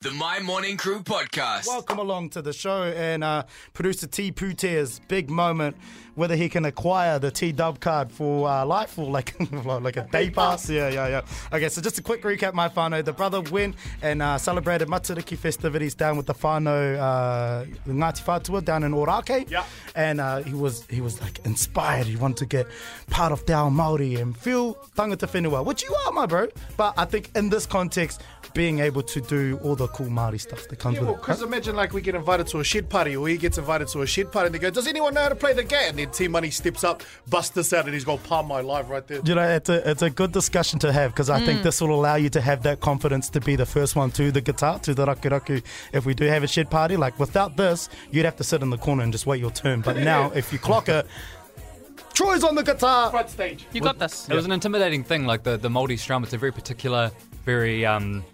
The My Morning Crew podcast. Welcome along to the show and uh, producer T Pūtea's big moment whether he can acquire the T Dub card for uh, life or like like a day pass. Yeah, yeah, yeah. Okay, so just a quick recap, my whānau. The brother went and uh, celebrated Matariki festivities down with the whānau, uh, Ngāti Whātua down in Ōrākei. Yeah. And uh, he was he was like inspired. He wanted to get part of Te Māori and feel tangata whenua, which you are, my bro. But I think in this context, being able to do all the cool Māori stuff that comes Yeah, with well, it. because imagine like we get invited to a shed party, or he gets invited to a shed party, and they go, "Does anyone know how to play the game?" And then T Money steps up, busts this out, and he's gonna palm my life right there. You know, it's a it's a good discussion to have because I think this will allow you to have that confidence to be the first one to the guitar, to the raku raku. If we do have a shed party, like without this, you'd have to sit in the corner and just wait your turn. But now, if you clock it, Troy's on the guitar. Front stage. You got this. It was an intimidating thing, like the the Māori strum. It's a very particular, very um,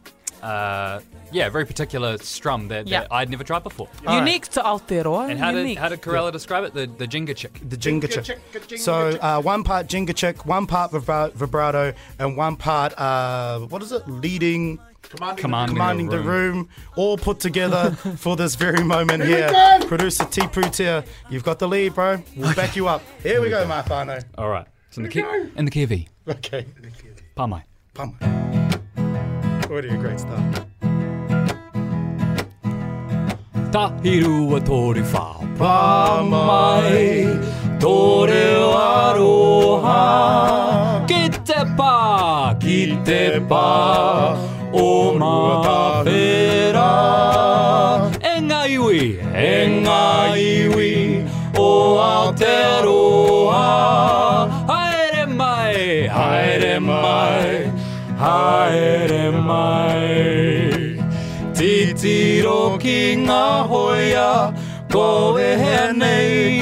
uh, yeah, very particular strum that, Yeah. that I'd never tried before. Unique to Aotearoa. And how did Unique. how did Corella describe it? The the jinga chick. The jinga Jinga chick. chick, jinga So uh, one part jinga chick, one part vibra- vibrato, and one part uh, what is it? Leading, Commanding. Commanding. commanding the room. room, all put together for this very moment here. go. Producer T Pūtea, you've got the lead, bro. We'll back you up. Here we go, my whānau. All right. It's in the key go. in the key of E. Okay. Pamai. Pum. Already a great start. Tahiru wa tori wha Pamai Tore aroha. Ki te pā, ki te pā O mā whera. E ngā iwi, e ngā iwi O Aotearoa. Haere mai, haere mai Haere mai. Titiro ki ngā hoia Koe he nei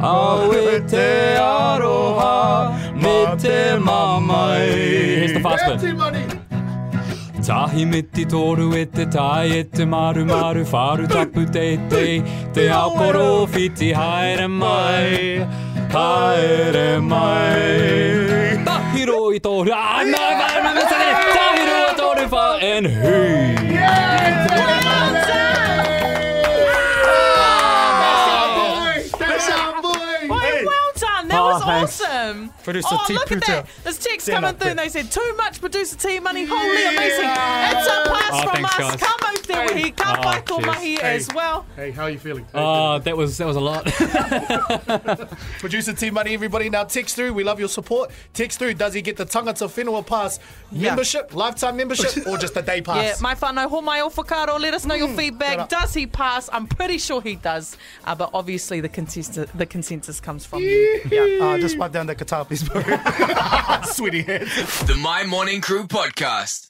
Aue te aroha Me te mamai. Here's the fast Money. Tahi me ti toru e te tai e te maru maru wharu tapu te te Te aokoro whiti haere mai. Haere mai Boy. Oh, well done. That was thanks. awesome. Producer oh, T. look at that. There's text coming through and they said, too much producer T money. Holy Yeah. amazing. It's a pass Oh, from thanks, us. guys. Come out there with he. Come Oh, Michael cheers. Mahi Hey. as well. Hey, how are you feeling? Uh, that was that was a lot. Producer T Money, everybody. Now text through. We love your support. Text through. Does he get the Tangata Whenua Pass membership, lifetime membership, or just a day pass? Yeah, my whānau, ho mai o whakaro. Let us know your feedback. shut. Does he pass? I'm pretty sure he does. Uh, but obviously the consensus, the consensus comes from you. Yeah. Uh, just wipe down that guitar, please, bro. Sweaty hands. The My Morning Crew podcast.